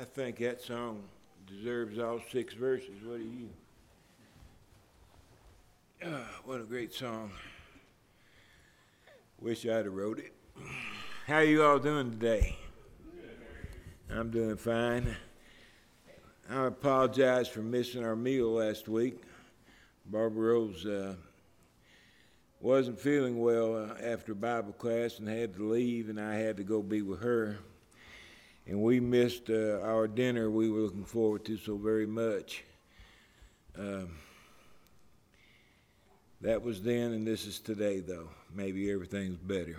I think that song deserves all six verses. What do you? Ah, what a great song. Wish I'd have wrote it. How you all doing today? I'm doing fine. I apologize for missing our meal last week. Barbara Rose uh, wasn't feeling well uh, after Bible class and had to leave, and I had to go be with her. And we missed uh, our dinner we were looking forward to so very much. Um, that was then, and this is today, though. Maybe everything's better.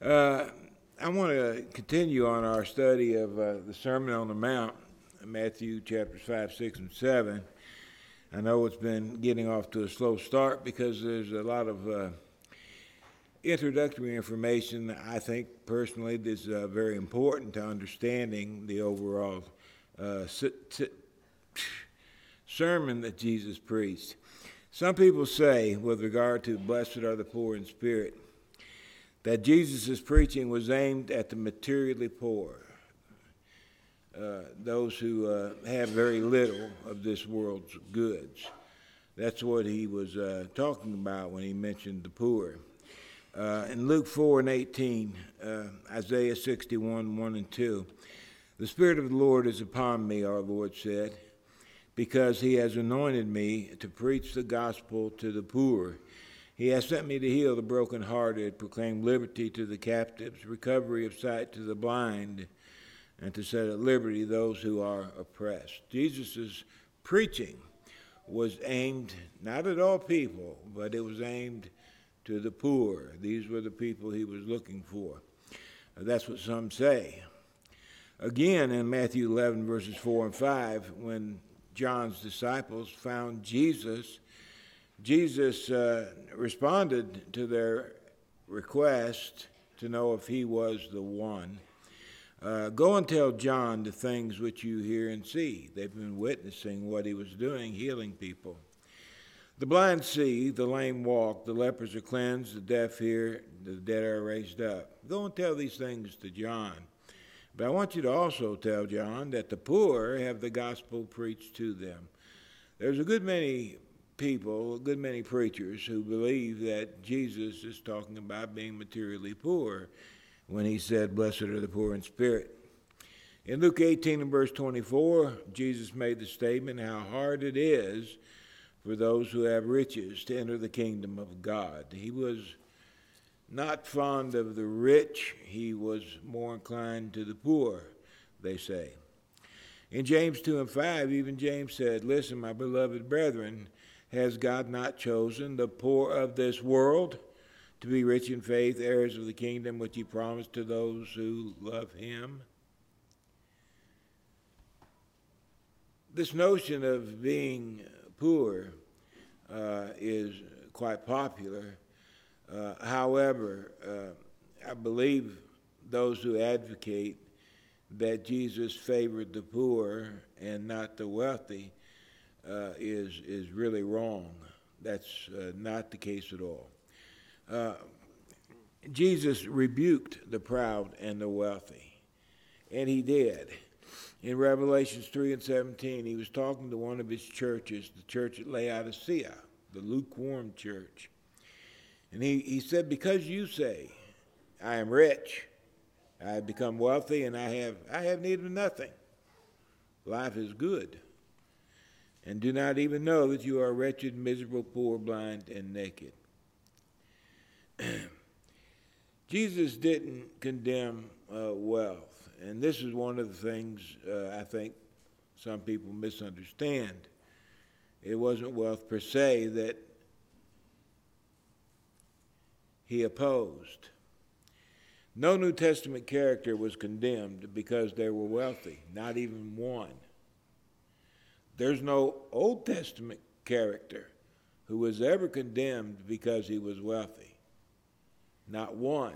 Uh, I want to continue on our study of uh, the Sermon on the Mount, Matthew chapters 5, 6, and 7. I know it's been getting off to a slow start because there's a lot of uh, introductory information. I think personally this is uh, very important to understanding the overall uh, sermon that Jesus preached. Some people say, with regard to blessed are the poor in spirit, that Jesus' preaching was aimed at the materially poor, uh, those who uh, have very little of this world's goods. That's what he was uh, talking about when he mentioned the poor. Uh, in Luke 4 and 18, uh, Isaiah 61, 1 and 2, the Spirit of the Lord is upon me, our Lord said because he has anointed me to preach the gospel to the poor. He has sent me to heal the brokenhearted, proclaim liberty to the captives, recovery of sight to the blind, and to set at liberty those who are oppressed. Jesus' preaching was aimed not at all people, but it was aimed to the poor. These were the people he was looking for. That's what some say. Again, in Matthew 11, verses 4 and 5, when John's disciples found Jesus, Jesus uh, responded to their request to know if he was the one. Uh, go and tell John the things which you hear and see. They've been witnessing what he was doing, healing people. The blind see, the lame walk, the lepers are cleansed, the deaf hear, the dead are raised up. Go and tell these things to John. But I want you to also tell John that the poor have the gospel preached to them. There's a good many people, a good many preachers who believe that Jesus is talking about being materially poor when he said, Blessed are the poor in spirit. In Luke 18 and verse 24, Jesus made the statement how hard it is for those who have riches to enter the kingdom of God. He was not fond of the rich, he was more inclined to the poor, they say. In James 2 and 5, even James said, Listen, my beloved brethren, has God not chosen the poor of this world to be rich in faith, heirs of the kingdom which he promised to those who love him? This notion of being poor uh, is quite popular uh, however, uh, I believe those who advocate that Jesus favored the poor and not the wealthy uh, is, is really wrong. That's uh, not the case at all. Jesus rebuked the proud and the wealthy, and he did. In Revelations 3 and 17, he was talking to one of his churches, the church at Laodicea, the lukewarm church. And he, he said, Because you say, I am rich, I have become wealthy, and I have, I have need of nothing. Life is good. And do not even know that you are wretched, miserable, poor, blind, and naked. Jesus didn't condemn uh, wealth. And this is one of the things uh, I think some people misunderstand. It wasn't wealth per se that he opposed. No New Testament character was condemned because they were wealthy, not even one. There's no Old Testament character who was ever condemned because he was wealthy. Not one.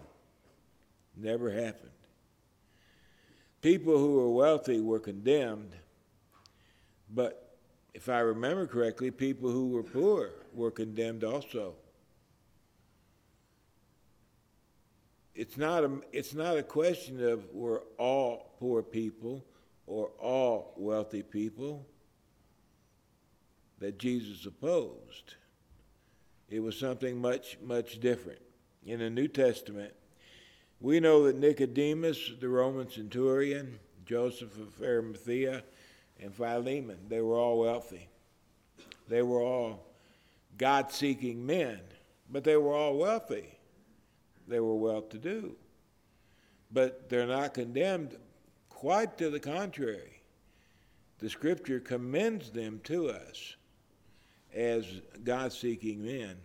Never happened. People who were wealthy were condemned, but if I remember correctly, people who were poor were condemned also. it's not a, it's not a question of we're all poor people or all wealthy people that Jesus opposed. It was something much, much different. In the New Testament, we know that Nicodemus, the Roman centurion, Joseph of Arimathea, and Philemon, they were all wealthy. They were all God seeking men, but they were all wealthy. They were well to do. But they're not condemned, quite to the contrary. The scripture commends them to us as God seeking men.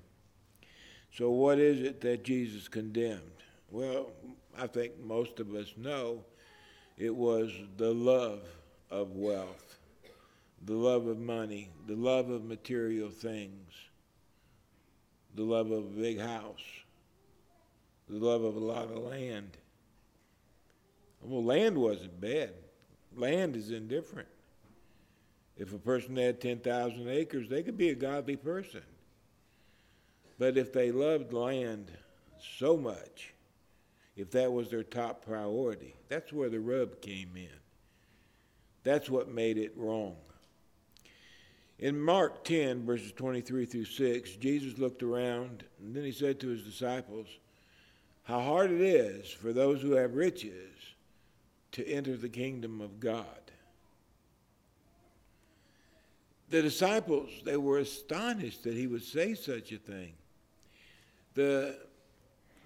So, what is it that Jesus condemned? Well, I think most of us know it was the love of wealth, the love of money, the love of material things, the love of a big house, the love of a lot of land. Well, land wasn't bad. Land is indifferent. If a person had 10,000 acres, they could be a godly person. But if they loved land so much, if that was their top priority, that's where the rub came in. That's what made it wrong. In Mark 10, verses 23 through 6, Jesus looked around and then he said to his disciples, How hard it is for those who have riches to enter the kingdom of God the disciples, they were astonished that he would say such a thing. The,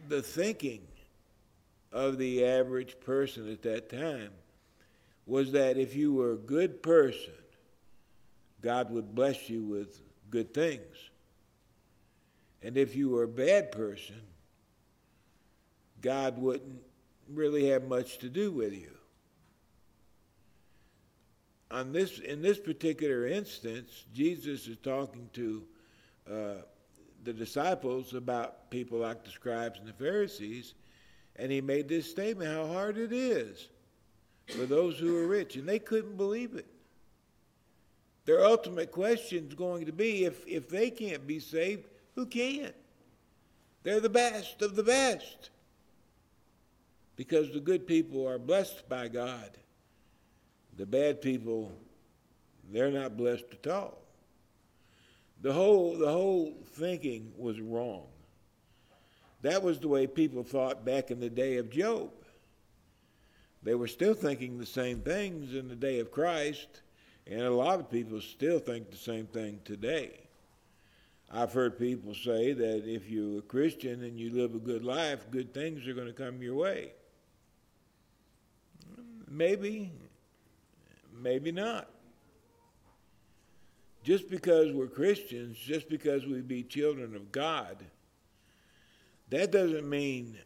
the thinking of the average person at that time was that if you were a good person, God would bless you with good things. And if you were a bad person, God wouldn't really have much to do with you on this in this particular instance, Jesus is talking to uh, the disciples about people like the scribes and the Pharisees, and he made this statement: how hard it is for those who are rich, and they couldn't believe it. Their ultimate question is going to be: if if they can't be saved, who can? They're the best of the best. Because the good people are blessed by God the bad people, they're not blessed at all. The whole, the whole thinking was wrong. That was the way people thought back in the day of Job. They were still thinking the same things in the day of Christ, and a lot of people still think the same thing today. I've heard people say that if you're a Christian and you live a good life, good things are going to come your way. Maybe, Maybe not. Just because we're Christians, just because we be children of God, that doesn't mean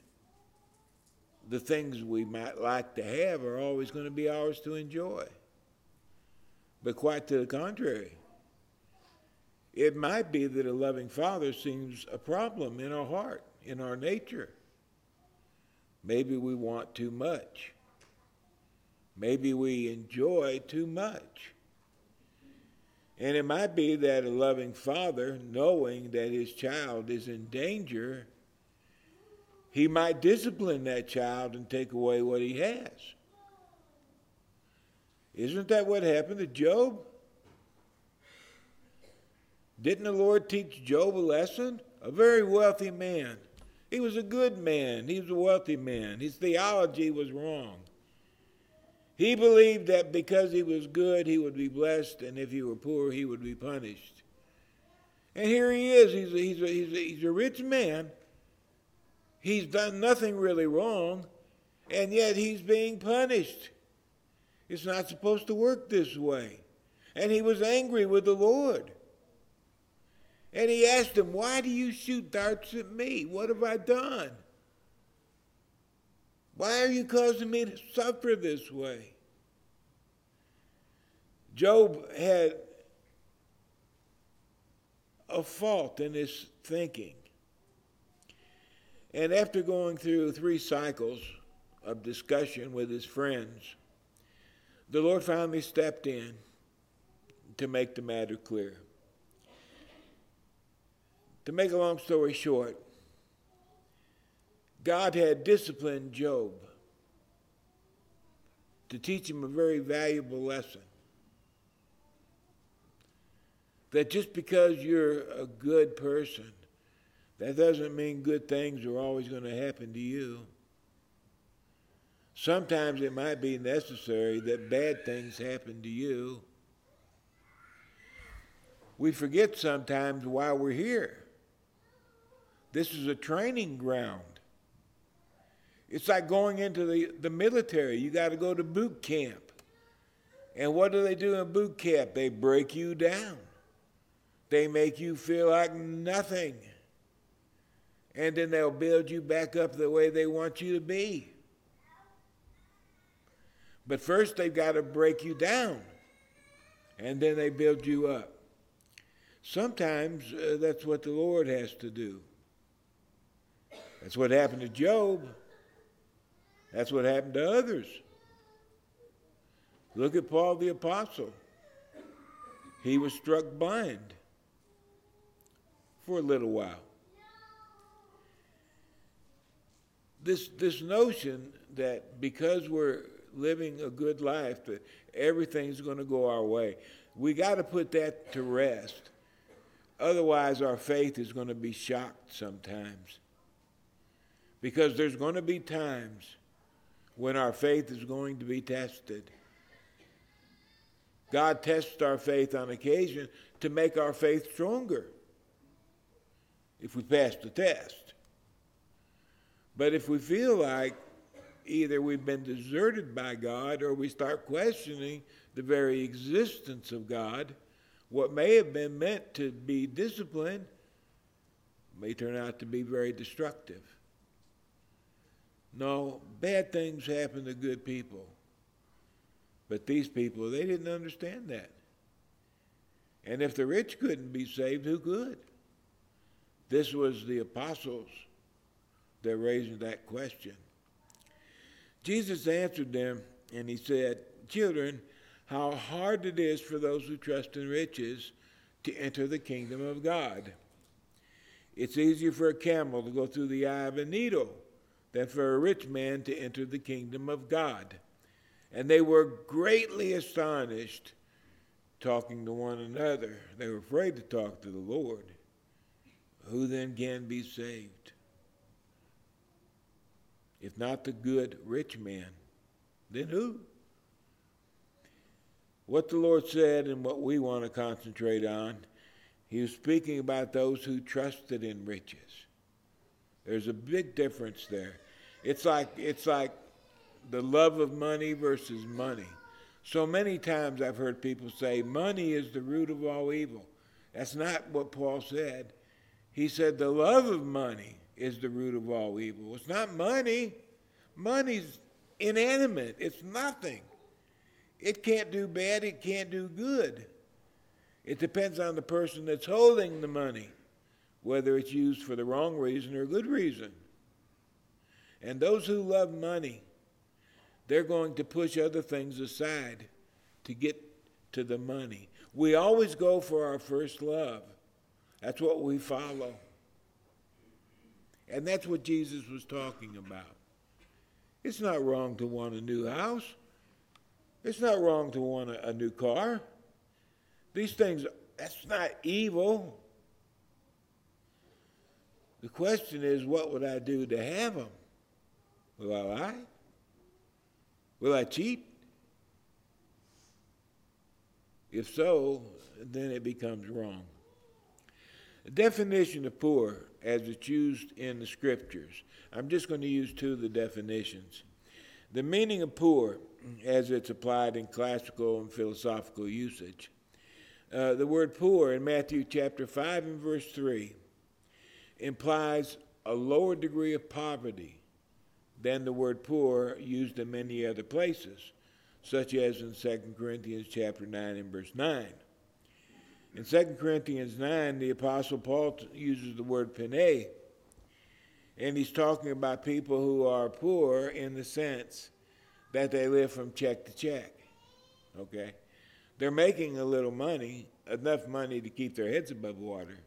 the things we might like to have are always going to be ours to enjoy. But quite to the contrary. It might be that a loving father seems a problem in our heart, in our nature. Maybe we want too much. Maybe we enjoy too much. And it might be that a loving father, knowing that his child is in danger, he might discipline that child and take away what he has. Isn't that what happened to Job? Didn't the Lord teach Job a lesson? A very wealthy man. He was a good man. He was a wealthy man. His theology was wrong. He believed that because he was good, he would be blessed, and if he were poor, he would be punished. And here he is. He's a, he's a, he's a, he's a rich man. He's done nothing really wrong, and yet he's being punished. It's not supposed to work this way. And he was angry with the Lord. And he asked him, Why do you shoot darts at me? What have I done? Why are you causing me to suffer this way? Job had a fault in his thinking. And after going through three cycles of discussion with his friends, the Lord finally stepped in to make the matter clear. To make a long story short, God had disciplined Job to teach him a very valuable lesson. That just because you're a good person, that doesn't mean good things are always going to happen to you. Sometimes it might be necessary that bad things happen to you. We forget sometimes why we're here. This is a training ground. It's like going into the, the military. You got to go to boot camp. And what do they do in boot camp? They break you down, they make you feel like nothing. And then they'll build you back up the way they want you to be. But first, they've got to break you down, and then they build you up. Sometimes uh, that's what the Lord has to do. That's what happened to Job. That's what happened to others. Look at Paul the Apostle. He was struck blind for a little while. This, this notion that because we're living a good life, that everything's going to go our way, we got to put that to rest. Otherwise, our faith is going to be shocked sometimes. Because there's going to be times when our faith is going to be tested. God tests our faith on occasion to make our faith stronger if we pass the test. But if we feel like either we've been deserted by God or we start questioning the very existence of God, what may have been meant to be discipline may turn out to be very destructive. No, bad things happen to good people. But these people, they didn't understand that. And if the rich couldn't be saved, who could? This was the apostles that raised that question. Jesus answered them, and he said, Children, how hard it is for those who trust in riches to enter the kingdom of God. It's easier for a camel to go through the eye of a needle than for a rich man to enter the kingdom of God. And they were greatly astonished, talking to one another. They were afraid to talk to the Lord. Who then can be saved? If not the good rich man, then who? What the Lord said and what we want to concentrate on, He was speaking about those who trusted in riches. There's a big difference there. It's like it's like the love of money versus money. So many times I've heard people say money is the root of all evil. That's not what Paul said. He said the love of money is the root of all evil. It's not money. Money's inanimate. It's nothing. It can't do bad, it can't do good. It depends on the person that's holding the money, whether it's used for the wrong reason or good reason. And those who love money, they're going to push other things aside to get to the money. We always go for our first love. That's what we follow. And that's what Jesus was talking about. It's not wrong to want a new house. It's not wrong to want a, a new car. These things, that's not evil. The question is, what would I do to have them? Will I lie? Will I cheat? If so, then it becomes wrong. The definition of poor, as it's used in the scriptures, I'm just going to use two of the definitions. The meaning of poor, as it's applied in classical and philosophical usage, uh, the word poor in Matthew chapter 5 and verse 3 implies a lower degree of poverty than the word poor used in many other places, such as in 2 Corinthians chapter 9 and verse 9. In 2 Corinthians 9, the Apostle Paul uses the word pene, and he's talking about people who are poor in the sense that they live from check to check. Okay? They're making a little money, enough money to keep their heads above water.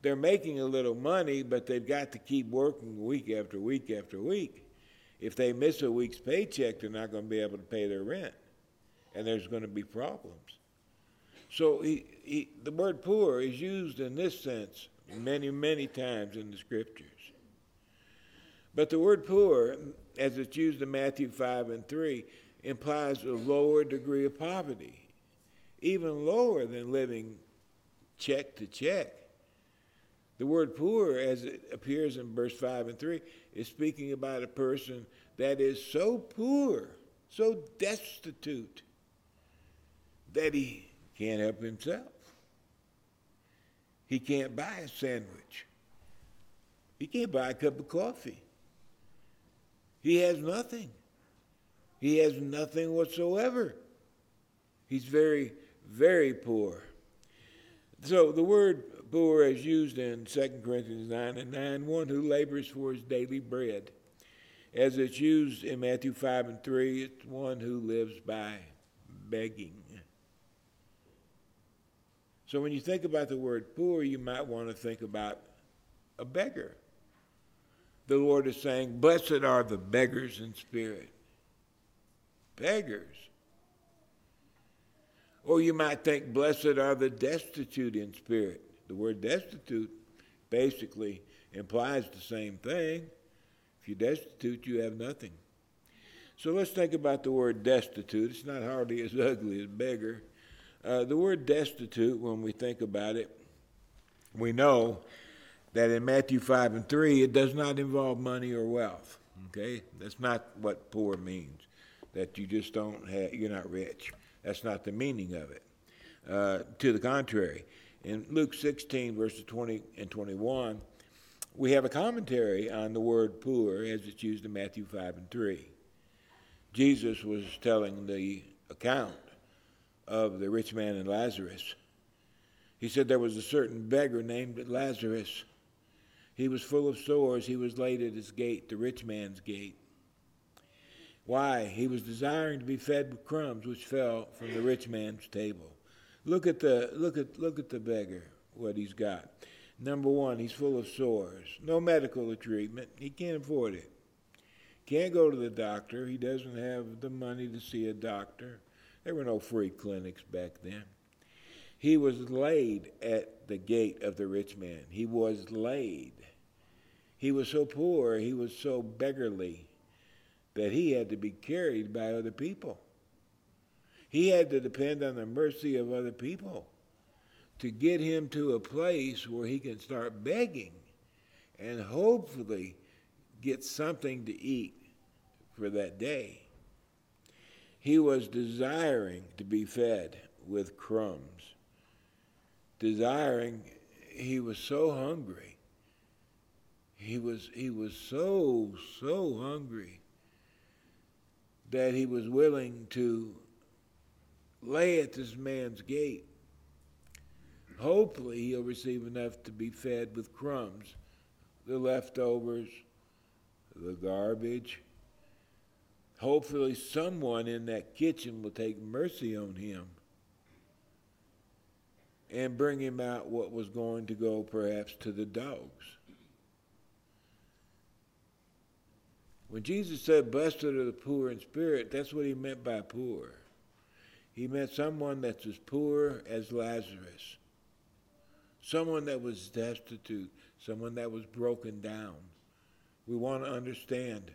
They're making a little money, but they've got to keep working week after week after week. if they miss a week's paycheck, they're not going to be able to pay their rent, and there's going to be problems. So he, he, the word poor is used in this sense many, many times in the scriptures. But the word poor, as it's used in Matthew 5 and 3, implies a lower degree of poverty, even lower than living check to check. The word poor, as it appears in verse 5 and 3, is speaking about a person that is so poor, so destitute, that he can't help himself. He can't buy a sandwich. He can't buy a cup of coffee. He has nothing. He has nothing whatsoever. He's very, very poor. So the word poor is used in 2 Corinthians 9 and 9, one who labors for his daily bread. As it's used in Matthew 5 and 3, it's one who lives by begging. So when you think about the word poor, you might want to think about a beggar. The Lord is saying, Blessed are the beggars in spirit. Beggars. Or you might think, Blessed are the destitute in spirit. The word destitute basically implies the same thing. If you're destitute, you have nothing. So let's think about the word destitute. It's not hardly as ugly as beggar. Uh, the word destitute, when we think about it, we know that in Matthew 5 and 3, it does not involve money or wealth. Okay? That's not what poor means, that you just don't have, you're not rich. That's not the meaning of it. Uh, to the contrary, in Luke 16, verses 20 and 21, we have a commentary on the word poor as it's used in Matthew 5 and 3. Jesus was telling the account of the rich man and Lazarus. He said there was a certain beggar named Lazarus. He was full of sores. He was laid at his gate, the rich man's gate. Why? He was desiring to be fed with crumbs which fell from the rich man's table. Look at the look at look at the beggar, what he's got. Number one, he's full of sores. No medical treatment. He can't afford it. Can't go to the doctor. He doesn't have the money to see a doctor. There were no free clinics back then. He was laid at the gate of the rich man. He was laid. He was so poor, he was so beggarly that he had to be carried by other people. He had to depend on the mercy of other people to get him to a place where he can start begging and hopefully get something to eat for that day. He was desiring to be fed with crumbs. Desiring, he was so hungry. He was, he was so, so hungry that he was willing to lay at this man's gate. Hopefully, he'll receive enough to be fed with crumbs, the leftovers, the garbage, Hopefully, someone in that kitchen will take mercy on him and bring him out what was going to go perhaps to the dogs. When Jesus said, Blessed are the poor in spirit, that's what he meant by poor. He meant someone that's as poor as Lazarus, someone that was destitute, someone that was broken down. We want to understand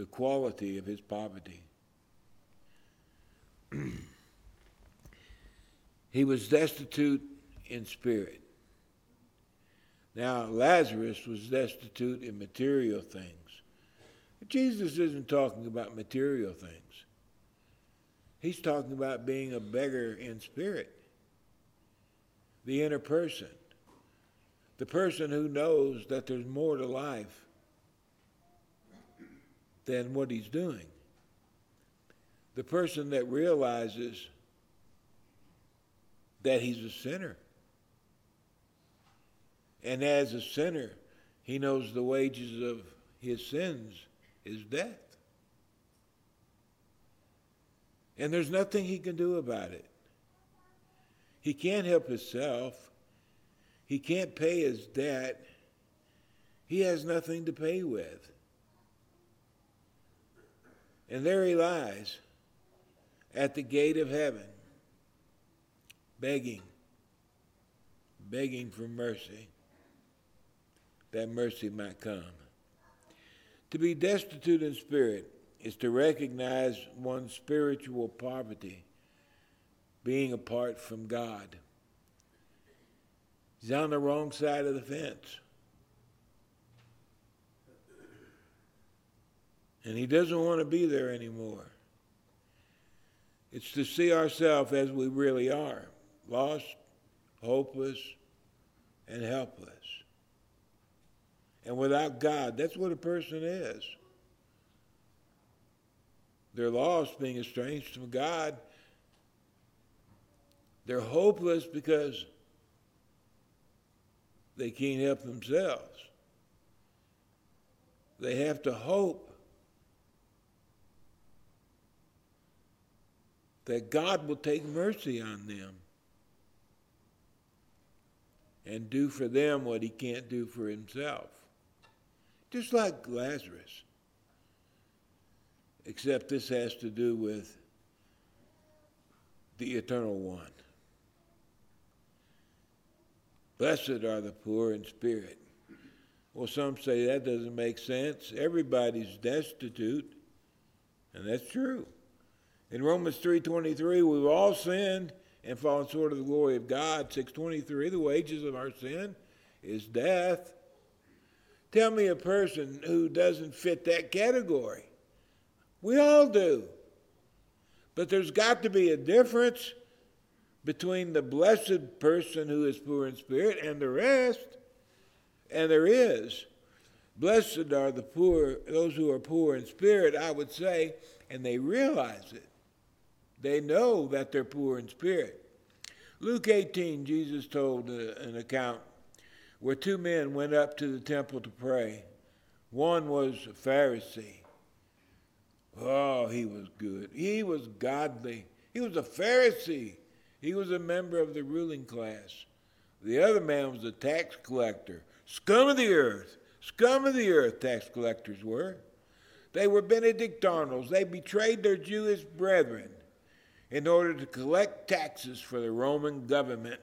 the quality of his poverty. he was destitute in spirit. Now, Lazarus was destitute in material things. Jesus isn't talking about material things. He's talking about being a beggar in spirit, the inner person, the person who knows that there's more to life than what he's doing. The person that realizes that he's a sinner. And as a sinner, he knows the wages of his sins is death. And there's nothing he can do about it. He can't help himself. He can't pay his debt. he has nothing to pay with. And there he lies at the gate of heaven, begging, begging for mercy, that mercy might come. To be destitute in spirit is to recognize one's spiritual poverty, being apart from God. He's on the wrong side of the fence. And he doesn't want to be there anymore. It's to see ourselves as we really are lost, hopeless, and helpless. And without God, that's what a person is. They're lost, being estranged from God. They're hopeless because they can't help themselves. They have to hope that God will take mercy on them and do for them what he can't do for himself. Just like Lazarus. Except this has to do with the eternal one. Blessed are the poor in spirit. Well, some say that doesn't make sense. Everybody's destitute, and that's true. In Romans 3.23, we've all sinned and fallen short of the glory of God. 6.23, the wages of our sin is death. Tell me a person who doesn't fit that category. We all do. But there's got to be a difference between the blessed person who is poor in spirit and the rest. And there is. Blessed are the poor, those who are poor in spirit, I would say, and they realize it. They know that they're poor in spirit. Luke 18, Jesus told an account where two men went up to the temple to pray. One was a Pharisee. Oh, he was good. He was godly. He was a Pharisee. He was a member of the ruling class. The other man was a tax collector. Scum of the earth. Scum of the earth, tax collectors were. They were Benedictines. They betrayed their Jewish brethren in order to collect taxes for the Roman government.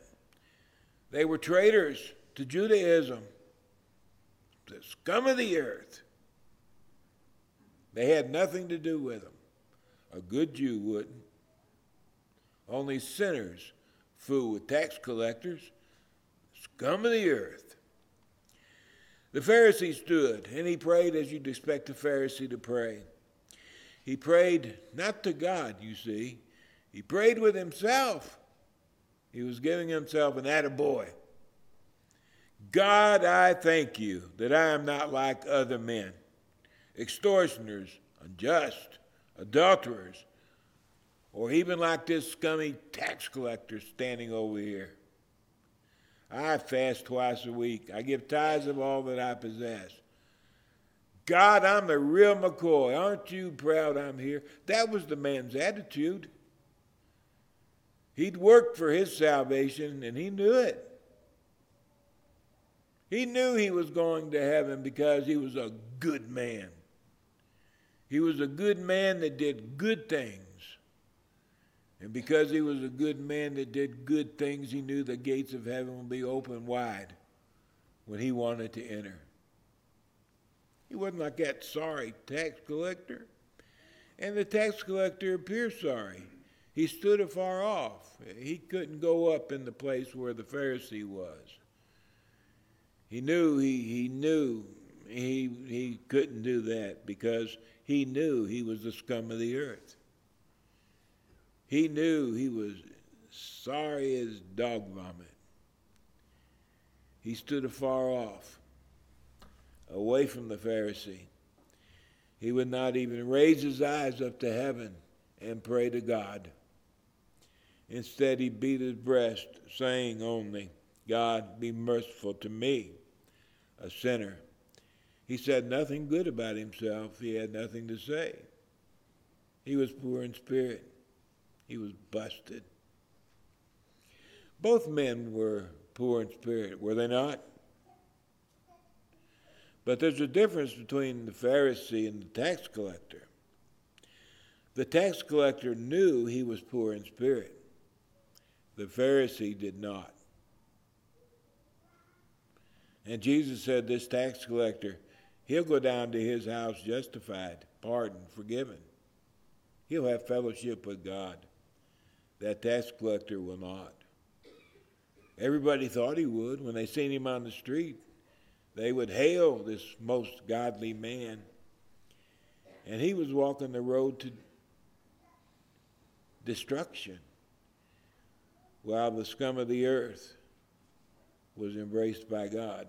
They were traitors to Judaism, the scum of the earth. They had nothing to do with them. A good Jew wouldn't. Only sinners fool with tax collectors, scum of the earth. The Pharisee stood and he prayed as you'd expect a Pharisee to pray. He prayed not to God, you see, he prayed with himself. He was giving himself an attaboy. God, I thank you that I am not like other men, extortioners, unjust, adulterers, or even like this scummy tax collector standing over here. I fast twice a week. I give tithes of all that I possess. God, I'm the real McCoy. Aren't you proud I'm here? That was the man's attitude. He'd worked for his salvation and he knew it. He knew he was going to heaven because he was a good man. He was a good man that did good things. And because he was a good man that did good things, he knew the gates of heaven would be open wide when he wanted to enter. He wasn't like that sorry tax collector. And the tax collector appears sorry. He stood afar off. He couldn't go up in the place where the Pharisee was. He knew he, he knew he, he couldn't do that because he knew he was the scum of the earth. He knew he was sorry as dog vomit. He stood afar off, away from the Pharisee. He would not even raise his eyes up to heaven and pray to God. Instead, he beat his breast, saying only, God, be merciful to me, a sinner. He said nothing good about himself. He had nothing to say. He was poor in spirit. He was busted. Both men were poor in spirit, were they not? But there's a difference between the Pharisee and the tax collector. The tax collector knew he was poor in spirit. The Pharisee did not. And Jesus said, This tax collector, he'll go down to his house justified, pardoned, forgiven. He'll have fellowship with God. That tax collector will not. Everybody thought he would when they seen him on the street. They would hail this most godly man. And he was walking the road to destruction while the scum of the earth was embraced by God.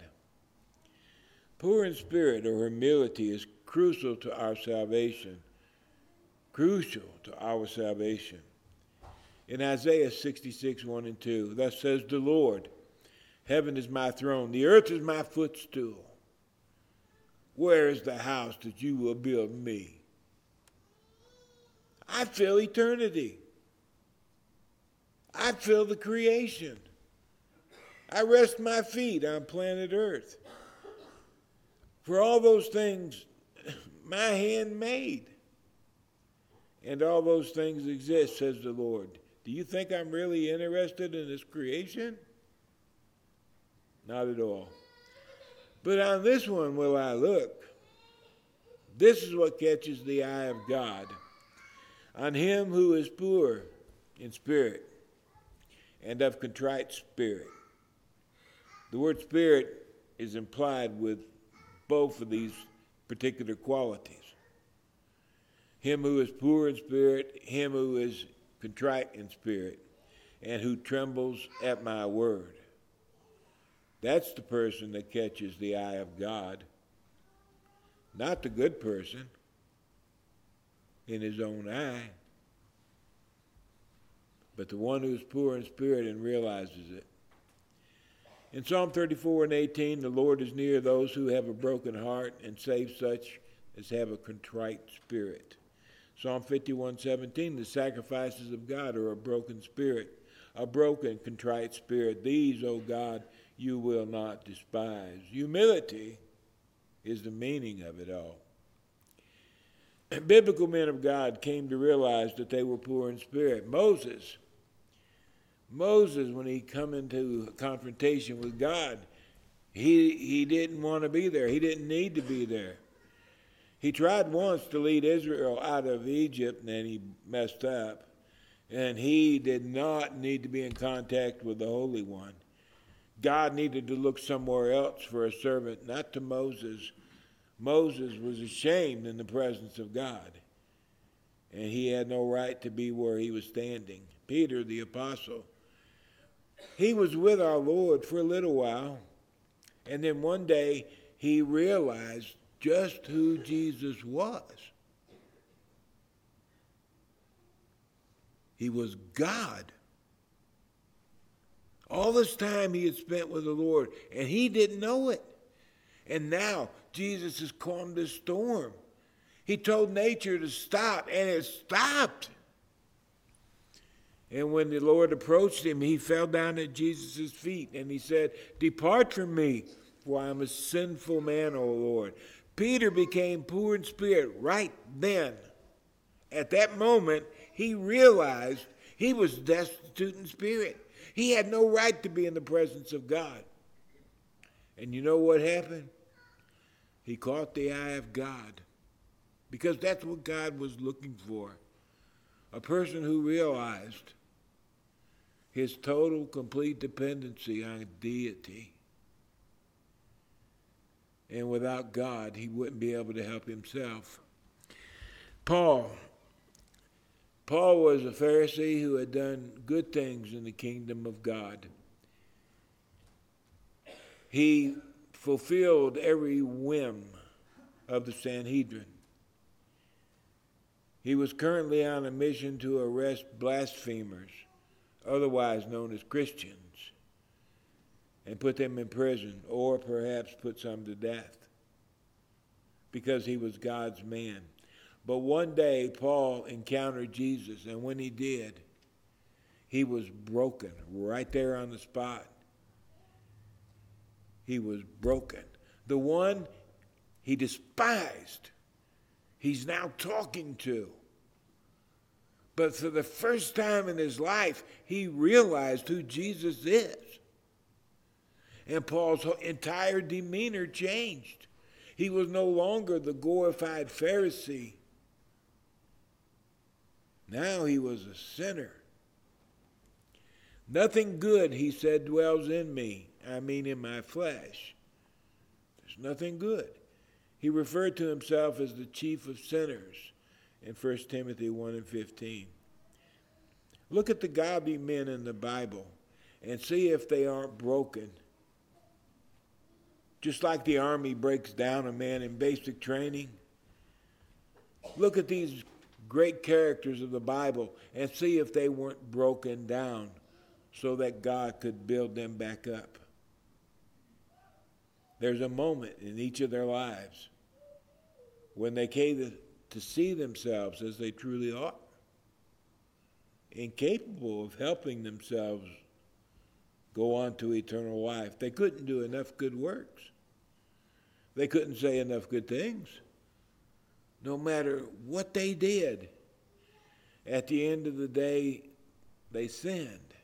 Poor in spirit or humility is crucial to our salvation. Crucial to our salvation. In Isaiah 66, 1 and 2, thus says the Lord Heaven is my throne, the earth is my footstool. Where is the house that you will build me? I fill eternity. I fill the creation. I rest my feet on planet Earth. For all those things my hand made. And all those things exist, says the Lord. Do you think I'm really interested in this creation? Not at all. But on this one will I look. This is what catches the eye of God. On him who is poor in spirit and of contrite spirit. The word spirit is implied with both of these particular qualities. Him who is poor in spirit, him who is contrite in spirit, and who trembles at my word. That's the person that catches the eye of God, not the good person in his own eye, but the one who's poor in spirit and realizes it. In Psalm 34 and 18, the Lord is near those who have a broken heart and save such as have a contrite spirit. Psalm 51 17, the sacrifices of God are a broken spirit, a broken, contrite spirit. These, O God, you will not despise. Humility is the meaning of it all. Biblical men of God came to realize that they were poor in spirit. Moses, Moses, when he come into confrontation with God, he, he didn't want to be there. He didn't need to be there. He tried once to lead Israel out of Egypt, and then he messed up. And he did not need to be in contact with the Holy One. God needed to look somewhere else for a servant, not to Moses. Moses was ashamed in the presence of God, and he had no right to be where he was standing. Peter, the apostle, he was with our Lord for a little while, and then one day he realized just who Jesus was. He was God. All this time he had spent with the Lord, and he didn't know it. And now Jesus has calmed the storm. He told nature to stop, and it stopped. And when the Lord approached him, he fell down at Jesus' feet and he said, Depart from me, for I am a sinful man, O Lord. Peter became poor in spirit right then. At that moment, he realized he was destitute in spirit. He had no right to be in the presence of God. And you know what happened? He caught the eye of God because that's what God was looking for. A person who realized his total, complete dependency on deity. And without God, he wouldn't be able to help himself. Paul. Paul was a Pharisee who had done good things in the kingdom of God. He fulfilled every whim of the Sanhedrin. He was currently on a mission to arrest blasphemers otherwise known as Christians, and put them in prison, or perhaps put some to death, because he was God's man. But one day, Paul encountered Jesus, and when he did, he was broken right there on the spot. He was broken. The one he despised, he's now talking to. But for the first time in his life, he realized who Jesus is. And Paul's entire demeanor changed. He was no longer the glorified Pharisee. Now he was a sinner. Nothing good, he said, dwells in me. I mean, in my flesh. There's nothing good. He referred to himself as the chief of sinners in 1 Timothy 1 and 15. Look at the godly men in the Bible and see if they aren't broken. Just like the army breaks down a man in basic training. Look at these great characters of the Bible and see if they weren't broken down so that God could build them back up. There's a moment in each of their lives when they came to see themselves as they truly are, incapable of helping themselves go on to eternal life. They couldn't do enough good works. They couldn't say enough good things. No matter what they did, at the end of the day, they sinned.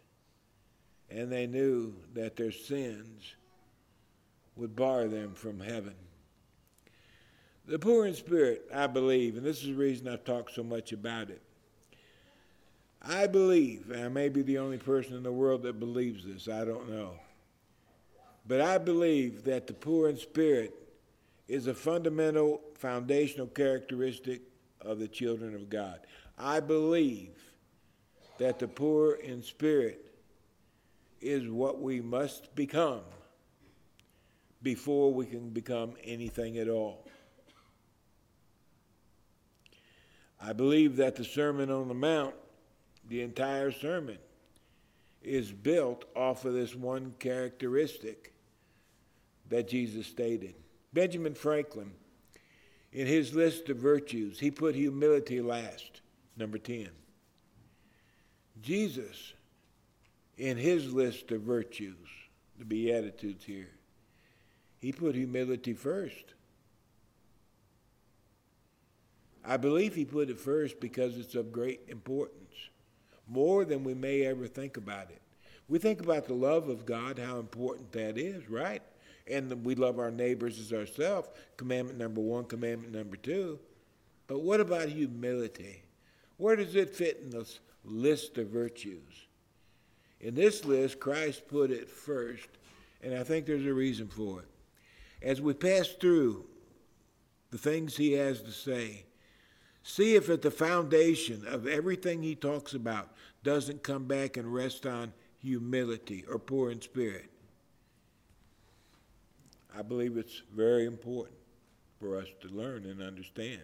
And they knew that their sins would bar them from heaven. The poor in spirit, I believe, and this is the reason I've talked so much about it. I believe, and I may be the only person in the world that believes this, I don't know. But I believe that the poor in spirit is a fundamental, foundational characteristic of the children of God. I believe that the poor in spirit is what we must become before we can become anything at all. I believe that the Sermon on the Mount, the entire sermon, is built off of this one characteristic that Jesus stated. Benjamin Franklin, in his list of virtues, he put humility last, number 10. Jesus, in his list of virtues, the Beatitudes here, he put humility first. I believe he put it first because it's of great importance, more than we may ever think about it. We think about the love of God, how important that is, right? And we love our neighbors as ourselves, commandment number one, commandment number two. But what about humility? Where does it fit in this list of virtues? In this list, Christ put it first, and I think there's a reason for it. As we pass through the things he has to say, see if at the foundation of everything he talks about doesn't come back and rest on humility or poor in spirit. I believe it's very important for us to learn and understand.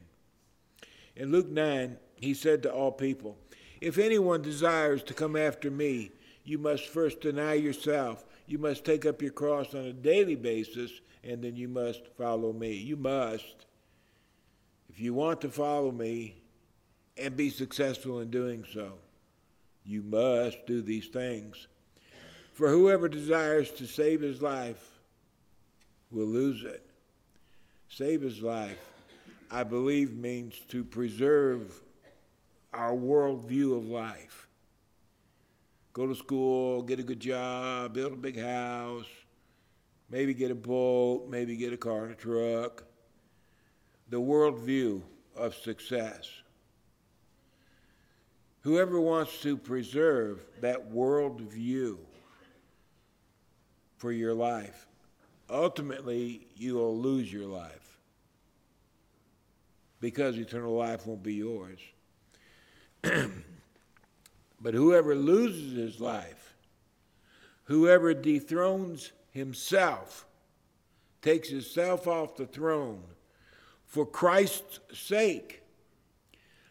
In Luke 9, he said to all people, If anyone desires to come after me, you must first deny yourself. You must take up your cross on a daily basis and then you must follow me. You must. If you want to follow me and be successful in doing so, you must do these things. For whoever desires to save his life will lose it. Save his life, I believe, means to preserve our worldview of life. Go to school, get a good job, build a big house, maybe get a boat, maybe get a car and a truck. The worldview of success. Whoever wants to preserve that worldview for your life, ultimately you will lose your life because eternal life won't be yours. but whoever loses his life, whoever dethrones himself, takes himself off the throne for Christ's sake.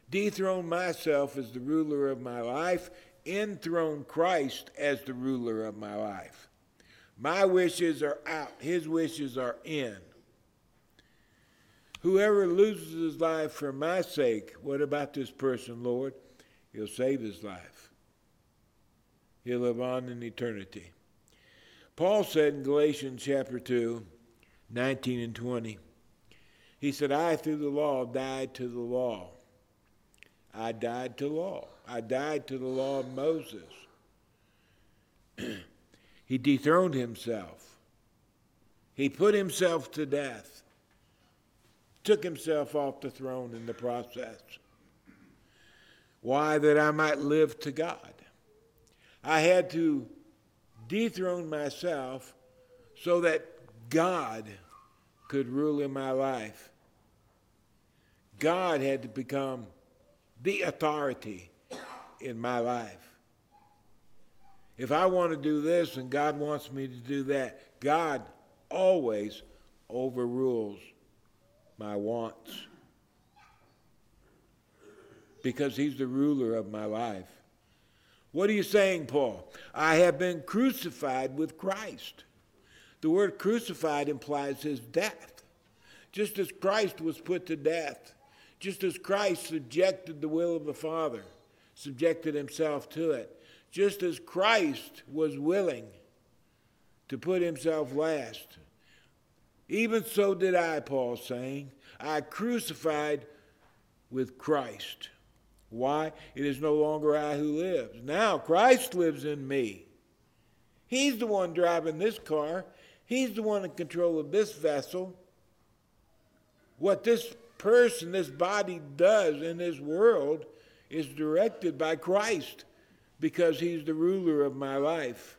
Dethrone myself as the ruler of my life, enthrone Christ as the ruler of my life. My wishes are out, his wishes are in. Whoever loses his life for my sake, what about this person, Lord? He'll save his life. He'll live on in eternity. Paul said in Galatians chapter 2, 19 and 20, He said, I, through the law, died to the law. I died to law. I died to the law of Moses. he dethroned himself. He put himself to death, took himself off the throne in the process. Why? That I might live to God. I had to dethrone myself so that God could rule in my life. God had to become the authority in my life. If I want to do this and God wants me to do that, God always overrules my wants because He's the ruler of my life. What are you saying, Paul? I have been crucified with Christ. The word crucified implies his death. Just as Christ was put to death, just as Christ subjected the will of the Father, subjected himself to it, just as Christ was willing to put himself last, even so did I, Paul saying, I crucified with Christ. Why? It is no longer I who lives. Now Christ lives in me. He's the one driving this car. He's the one in control of this vessel. What this person, this body does in this world is directed by Christ because he's the ruler of my life.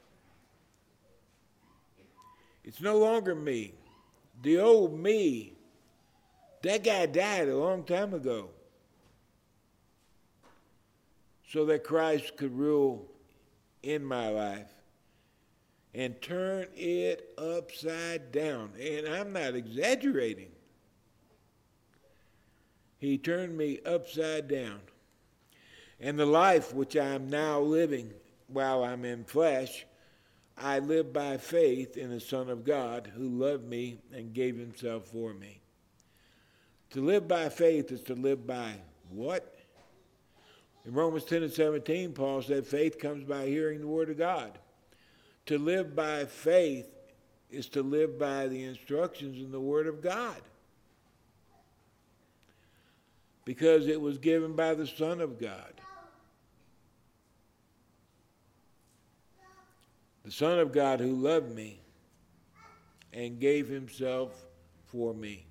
It's no longer me. The old me, that guy died a long time ago so that Christ could rule in my life and turn it upside down. And I'm not exaggerating. He turned me upside down. And the life which I am now living while I'm in flesh, I live by faith in the Son of God who loved me and gave himself for me. To live by faith is to live by what? In Romans 10 and 17, Paul said, faith comes by hearing the Word of God. To live by faith is to live by the instructions in the Word of God. Because it was given by the Son of God. The Son of God who loved me and gave himself for me.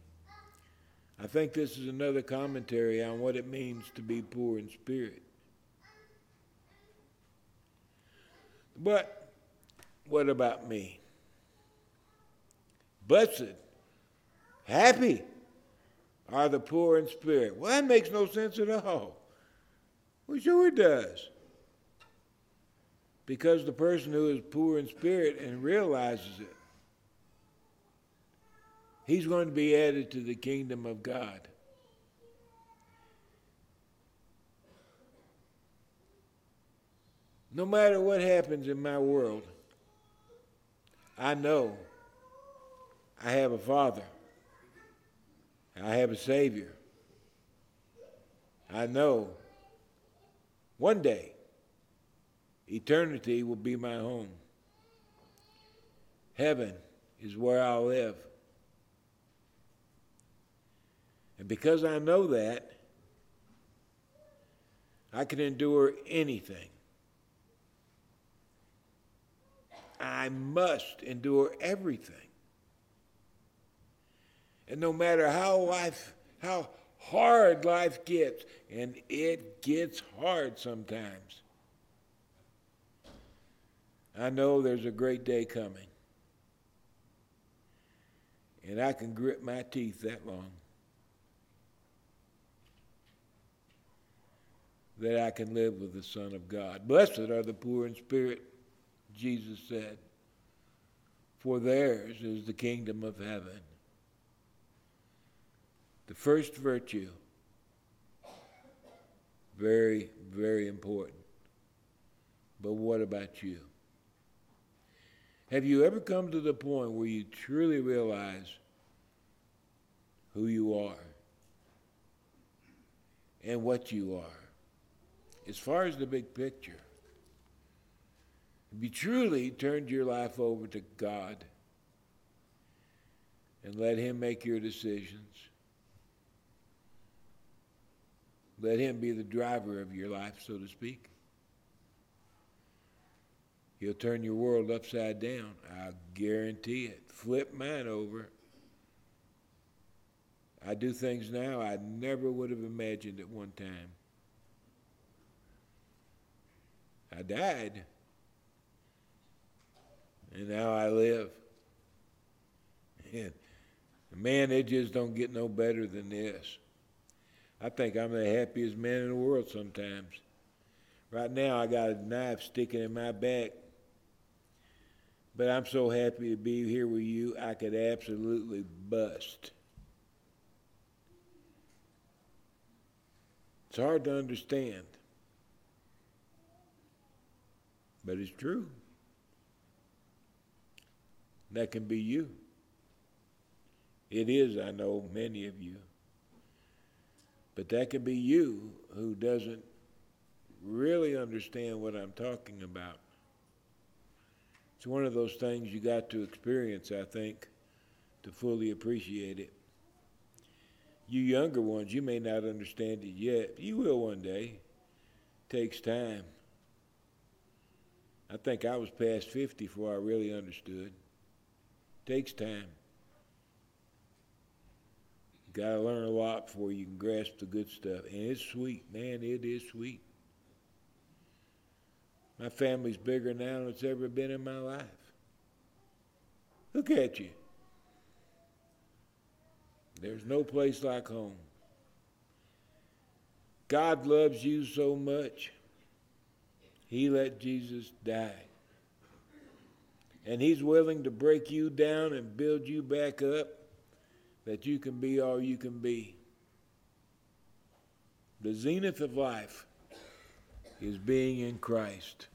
I think this is another commentary on what it means to be poor in spirit. But what about me? Blessed, happy are the poor in spirit. Well, that makes no sense at all. Well, sure it does. Because the person who is poor in spirit and realizes it He's going to be added to the kingdom of God. No matter what happens in my world, I know I have a Father. I have a Savior. I know one day eternity will be my home. Heaven is where I'll live. And because I know that, I can endure anything. I must endure everything. And no matter how life, how hard life gets, and it gets hard sometimes, I know there's a great day coming. And I can grit my teeth that long. that I can live with the Son of God. Blessed are the poor in spirit, Jesus said, for theirs is the kingdom of heaven. The first virtue, very, very important. But what about you? Have you ever come to the point where you truly realize who you are and what you are? as far as the big picture, if you truly turned your life over to God and let Him make your decisions, Let Him be the driver of your life, so to speak. He'll turn your world upside down. I guarantee it. Flip mine over. I do things now I never would have imagined at one time. I died. And now I live. And man, it just don't get no better than this. I think I'm the happiest man in the world sometimes. Right now, I got a knife sticking in my back. But I'm so happy to be here with you, I could absolutely bust. It's hard to understand, but it's true. That can be you. It is, I know, many of you. But that could be you who doesn't really understand what I'm talking about. It's one of those things you got to experience, I think, to fully appreciate it. You younger ones, you may not understand it yet. You will one day. It takes time. I think I was past 50 before I really understood. It takes time. Got to learn a lot before you can grasp the good stuff. And it's sweet, man, it is sweet. My family's bigger now than it's ever been in my life. Look at you. There's no place like home. God loves you so much, He let Jesus die. And He's willing to break you down and build you back up that you can be all you can be. The zenith of life is being in Christ.